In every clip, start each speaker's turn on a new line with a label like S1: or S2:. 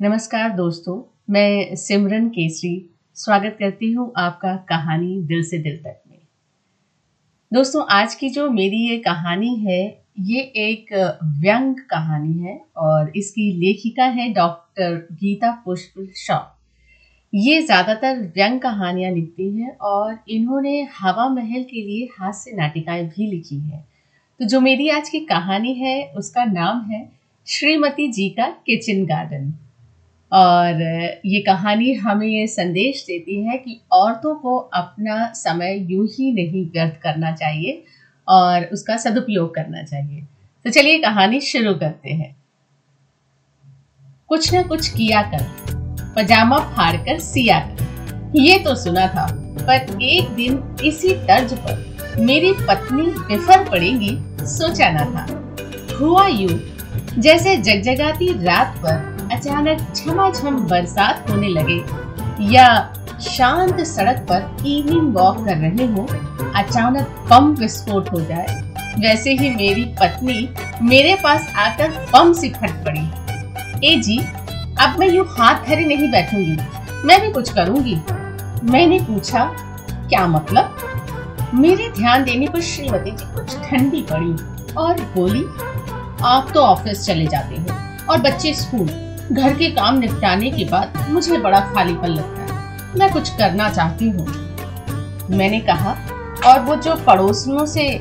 S1: नमस्कार दोस्तों, मैं सिमरन केसरी स्वागत करती हूँ आपका कहानी दिल से दिल तक में। दोस्तों, आज की जो मेरी ये कहानी है, ये एक व्यंग कहानी है और इसकी लेखिका है डॉक्टर गीता पुष्प शॉ। ये ज़्यादातर व्यंग कहानियाँ लिखती हैं और इन्होंने हवा महल के लिए हास्य नाटिकाएँ भी लिखी हैं। तो जो मेरी आज की कहानी है, उसका नाम है श्रीमती जी का किचन गार्डन। और ये कहानी हमें ये संदेश देती है कि औरतों को अपना समय यूँ ही नहीं व्यर्थ करना चाहिए और उसका सदुपयोग करना चाहिए। तो चलिए कहानी शुरू करते हैं। कुछ ना कुछ किया कर, पजामा फाड़ कर सिया कर। ये तो सुना था, पर एक दिन इसी तर्ज पर मेरी पत्नी बिफर पड़ेगी सोचा ना था। हुआ यू, जैसे जगजगाती रात पर अचानक झमाझम बरसात होने लगे। या शांत सड़क पर इवनिंग वॉक कर रहे हो, अचानक बम विस्फोट हो जाए। वैसे ही मेरी पत्नी मेरे पास आकर बम से फट पड़ी। ए जी, अब मैं यूँ हाथ धरे नहीं बैठूँगी। मैं भी कुछ करूँगी। मैंने पूछा, क्या मतलब? मेरे ध्यान देने पर श्रीमती जी कुछ ठंडी पड़ी और बोली, आप तो ऑफ़िस चले जाते हो और बच्चे स्कूल घर के काम निपटाने के बाद मुझे बड़ा खालीपन लगता है। मैं कुछ करना चाहती हूँ। मैंने कहा, और वो जो पड़ोसियों से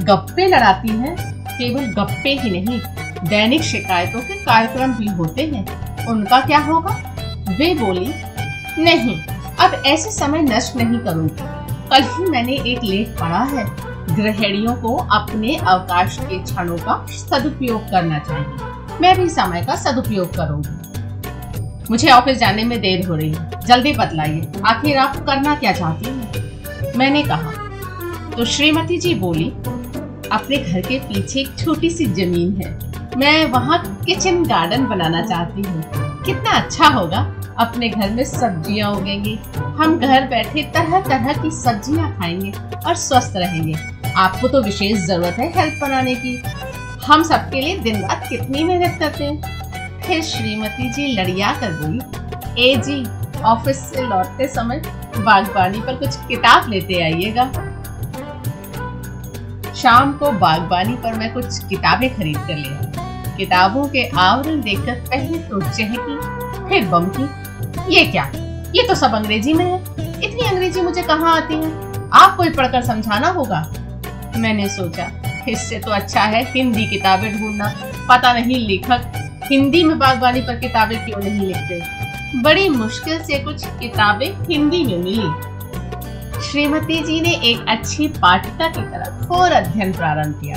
S1: गप्पे लड़ाती हैं, केवल गप्पे ही नहीं, दैनिक शिकायतों के कार्यक्रम भी होते हैं। उनका क्या होगा? वे बोली, नहीं, अब ऐसे समय नष्ट नहीं करूँगी। कल ही मैंने एक लेख पढ़ा है। गृहिणियों को अपने अवकाश के क्षणों का सदुपयोग करना चाहिए। मैं भी समय का सदुपयोग करूँगी। मुझे ऑफ़िस जाने में देर हो रही है। जल्दी बतलाइए, आखिर आप करना क्या चाहती हैं? मैंने कहा तो श्रीमती जी बोली, अपने घर के पीछे एक छोटी सी ज़मीन है। मैं वहाँ किचन गार्डन बनाना चाहती हूँ। कितना अच्छा होगा, अपने घर में सब्ज़ियाँ उगेंगी। हम घर बैठे तरह तरह की सब्ज़ियाँ खाएँगे और स्वस्थ रहेंगे। आपको तो विशेष ज़रूरत है हेल्प बनाने की। हम सबके लिए दिन रात कितनी मेहनत करते हैं? फिर श्रीमती जी लड़िया कर बोली, ए जी, ऑफ़िस से लौटते समय बागबानी पर कुछ किताब लेते आइएगा। शाम को बागबानी पर मैं कुछ किताबें खरीद कर ले किताबों के आवरण देखकर पहले तो चहकी, फिर बमकी ये क्या? ये तो सब अंग्रेज़ी में है। इतनी अंग्रेज़ी मुझे कहाँ आती है? आपको ही पढ़कर समझाना होगा? मैंने सोचा इससे तो अच्छा है हिंदी किताबें ढूंढना। पता नहीं लेखक, हिंदी में बागवानी पर किताबें क्यों नहीं लिखते? बड़ी मुश्किल से कुछ किताबें हिंदी में मिली। श्रीमती जी ने एक अच्छी पाठिका की तरह घोर अध्ययन प्रारंभ किया।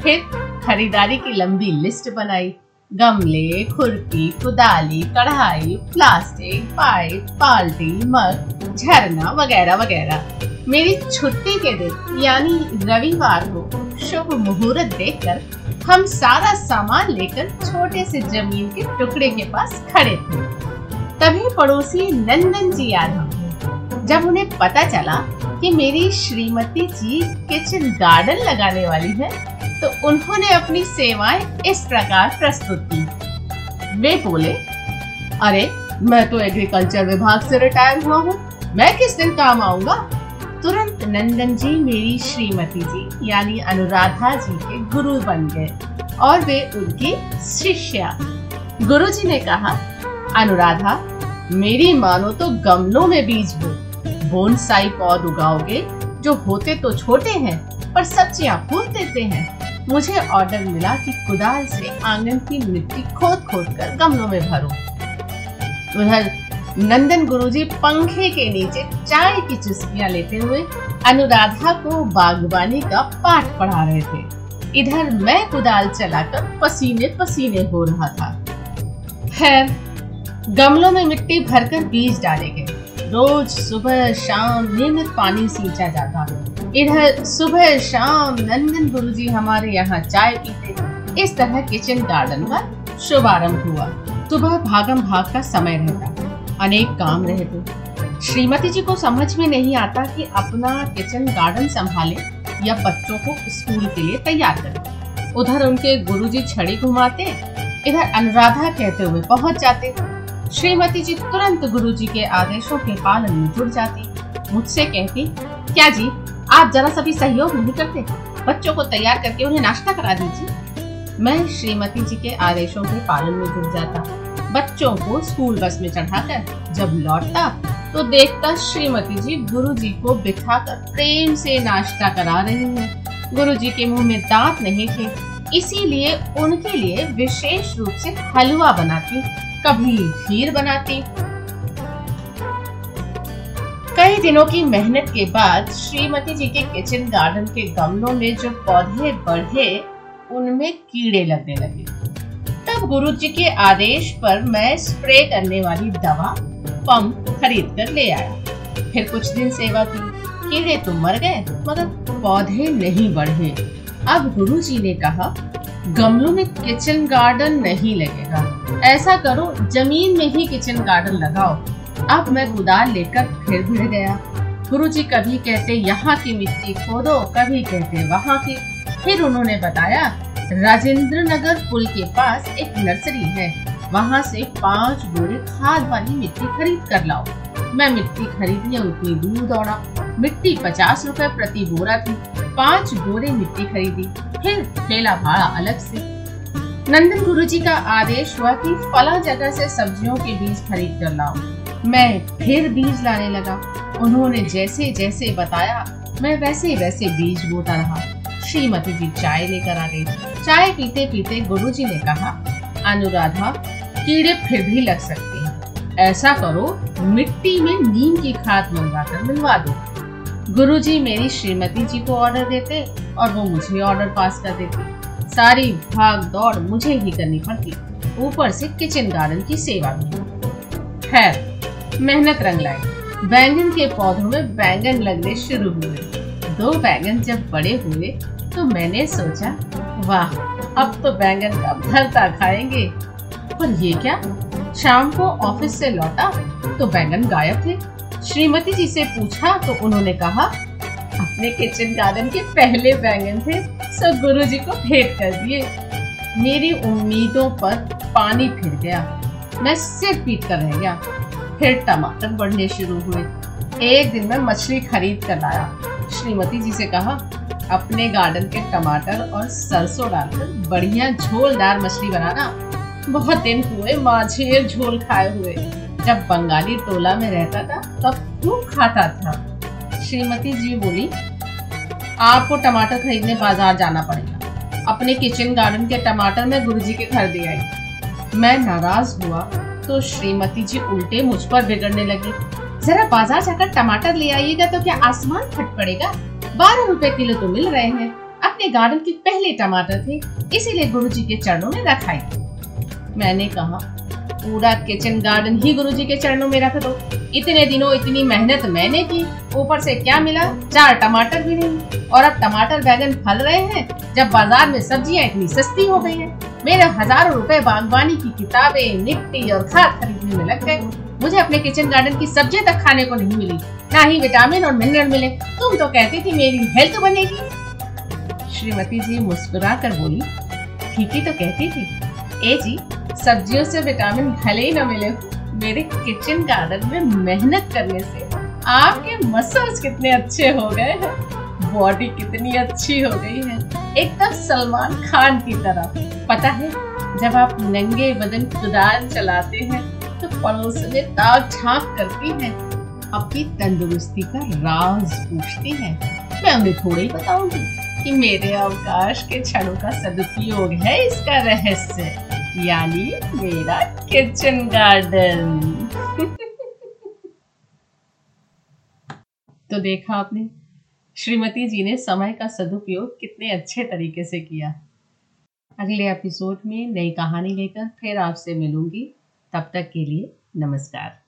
S1: फिर खरीदारी की लंबी लिस्ट बनाई। गमले, खुरपी, कुदाली, कढ़ाई, प्लास्टिक, पाइप, बाल्टी, मग, झरना वगैरह वगैरह। मेरी छुट्टी के दिन, यानी रविवार को शुभ मुहूर्त देखकर हम सारा सामान लेकर छोटे से ज़मीन के टुकड़े के पास खड़े थे तभी पड़ोसी नंदन जी आ रहे जब उन्हें पता चला कि मेरी श्रीमती जी किचन गार्डन लगाने वाली है तो उन्होंने अपनी सेवाएँ इस प्रकार प्रस्तुत की। वे बोले, अरे, मैं तो एग्रीकल्चर विभाग से रिटायर हुआ हूँ। मैं किस दिन काम आऊँगा? तुरंत नंदन जी मेरी श्रीमती जी, यानी अनुराधा जी के गुरु बन गए और वे उनकी शिष्या। गुरु जी ने कहा, अनुराधा, मेरी मानो तो गमलों में बीज हो। बोनसाई पौध उगाओगे, जो होते तो छोटे हैं, पर सब्ज़ियाँ फूल देते हैं। मुझे ऑर्डर मिला कि कुदाल से आँगन की मिट्टी खोद खोद कर गमलों में भरो। उधर नंदन गुरुजी पंखे के नीचे चाय की चुस्कियाँ लेते हुए अनुराधा को बागवानी का पाठ पढ़ा रहे थे। इधर मैं कुदाल चलाकर पसीने पसीने हो रहा था। खैर, गमलों में मिट्टी भरकर बीज डाले गए। रोज सुबह शाम नियमित पानी सींचा जाता इधर सुबह शाम नंदन गुरुजी हमारे यहाँ चाय पीते इस तरह किचन गार्डन का शुभारंभ हुआ। सुबह भागम भाग का समय रहता। अनेक काम रहते श्रीमती जी को समझ में नहीं आता कि अपना किचन गार्डन संभाले या बच्चों को स्कूल के लिए तैयार करें। उधर उनके गुरुजी छड़ी घुमाते, इधर अनुराधा कहते हुए पहुँच जाते। श्रीमती जी तुरंत गुरुजी के आदेशों के पालन में जुट जाती। मुझसे कहती, क्या जी, आप जरा सभी सहयोग नहीं करते? बच्चों को तैयार करके उन्हें नाश्ता करा दीजिए। मैं श्रीमती जी के आदेशों के पालन में जुट जाता। बच्चों को स्कूल बस में चढ़ाकर जब लौटता तो देखता श्रीमती जी गुरु जी को बिठाकर प्रेम से नाश्ता करा रहे हैं। गुरु जी के मुँह में दांत नहीं थे, इसीलिए उनके लिए विशेष रूप से हलवा बनाती, कभी खीर बनाती। कई दिनों की मेहनत के बाद श्रीमती जी के किचन गार्डन के गमलों में जो पौधे बढ़े, उनमें कीड़े लगने लगे। तब गुरु जी के आदेश पर मैं स्प्रे करने वाली दवा पंप खरीद कर ले आया। फिर कुछ दिन सेवा की। कीड़े तो मर गए, मगर पौधे नहीं बढ़े। अब गुरु जी ने कहा, गमलों में किचन गार्डन नहीं लगेगा। ऐसा करो, ज़मीन में ही किचन गार्डन लगाओ। अब मैं कुदाल लेकर फिर भिड़ गया। गुरु जी कभी कहते, यहाँ की मिट्टी खोदो, कभी कहते, वहाँ की। फिर उन्होंने बताया राजेंद्र नगर पुल के पास एक नर्सरी है। वहाँ से पाँच बोरे खाद वाली मिट्टी खरीद कर लाओ। मैं मिट्टी खरीदने उतनी दूर दौड़ा। मिट्टी पचास रुपए प्रति बोरा थी। पाँच बोरे मिट्टी खरीदी। फिर ठेला भाड़ा अलग से। नंदन गुरुजी का आदेश हुआ कि फला जगह से सब्जियों के बीज खरीद कर लाओ। मैं फिर बीज लाने लगा। उन्होंने जैसे जैसे बताया, मैं वैसे वैसे बीज बोता रहा। श्रीमती जी चाय लेकर आ गई। चाय पीते पीते गुरुजी ने कहा, अनुराधा, कीड़े फिर भी लग सकते हैं। ऐसा करो, मिट्टी में नीम की खाद मंगवा कर मिलवा दो। गुरुजी मेरी श्रीमती जी को ऑर्डर देते और वो मुझे ऑर्डर पास कर देते। सारी भाग दौड़ मुझे ही करनी पड़ती। ऊपर से किचन गार्डन की सेवा भी खैर, मेहनत रंग लाई। बैंगन के पौधों में बैंगन लगने शुरू हुए। दो बैंगन जब बड़े हुए तो मैंने सोचा, वाह, अब तो बैंगन का भरता खाएँगे। पर ये क्या? शाम को ऑफ़िस से लौटा तो बैंगन गायब थे। श्रीमती जी से पूछा तो उन्होंने कहा, अपने किचन गार्डन के पहले बैंगन थे सब गुरु जी को भेंट कर दिए। मेरी उम्मीदों पर पानी फिर गया। मैं सिर पीट कर रह गया। फिर टमाटर बढ़ने शुरू हुए। एक दिन मैं मछली खरीद कर लाया। श्रीमती जी से कहा अपने गार्डन के टमाटर और सरसों डालकर बढ़िया झोलदार मछली बनाना। बहुत दिन हुए माझेर झोल खाए हुए। जब बंगाली टोला में रहता था, तब खूब खाता था? श्रीमती जी बोली, आपको टमाटर खरीदने बाज़ार जाना पड़ेगा। अपने किचन गार्डन के टमाटर मैं गुरुजी के घर दे आई। मैं नाराज़ हुआ तो श्रीमती जी उल्टे मुझ पर बिगड़ने लगी। जरा बाज़ार जाकर टमाटर ले आइएगा तो क्या आसमान फट पड़ेगा? बारह रुपए किलो तो मिल रहे हैं। अपने गार्डन के पहले टमाटर थे, इसीलिए गुरुजी के चरणों में रखाई मैंने कहा, पूरा किचन गार्डन ही गुरुजी के चरणों में रख दो। इतने दिनों इतनी मेहनत मैंने की, ऊपर से क्या मिला? चार टमाटर भी नहीं। और अब टमाटर बैगन फल रहे हैं, जब बाज़ार में सब्ज़ियाँ इतनी सस्ती हो गई हैं। मेरे हज़ारों रुपए बागवानी की किताबें मिट्टी और खाद खरीदने में लग गए। मुझे अपने किचन गार्डन की सब्ज़ियाँ तक खाने को नहीं मिली। ना ही विटामिन और मिनरल मिले। तुम तो कहती थी मेरी हेल्थ बनेगी। श्रीमती जी मुस्कुरा कर बोली, ठीक ही तो कहती थी। ए जी, सब्जियों से विटामिन भले ही न मिले मेरे किचन गार्डन में मेहनत करने से आपके मसल्स कितने अच्छे हो गए हैं। बॉडी कितनी अच्छी हो गई है। एकदम सलमान खान की तरह। पता है, जब आप नंगे बदन कुदाल चलाते हैं पड़ोस में ताक झाँक करती हैं। अपनी तंदुरुस्ती का राज पूछती हैं। मैं उन्हें थोड़ा ही बताऊँगी कि मेरे अवकाश के क्षणों का सदुपयोग है इसका रहस्य, यानी मेरा किचन गार्डन तो देखा आपने, श्रीमती जी ने समय का सदुपयोग कितने अच्छे तरीके से किया। अगले एपिसोड में नई कहानी लेकर फिर आपसे मिलूँगी। तब तक के लिए नमस्कार।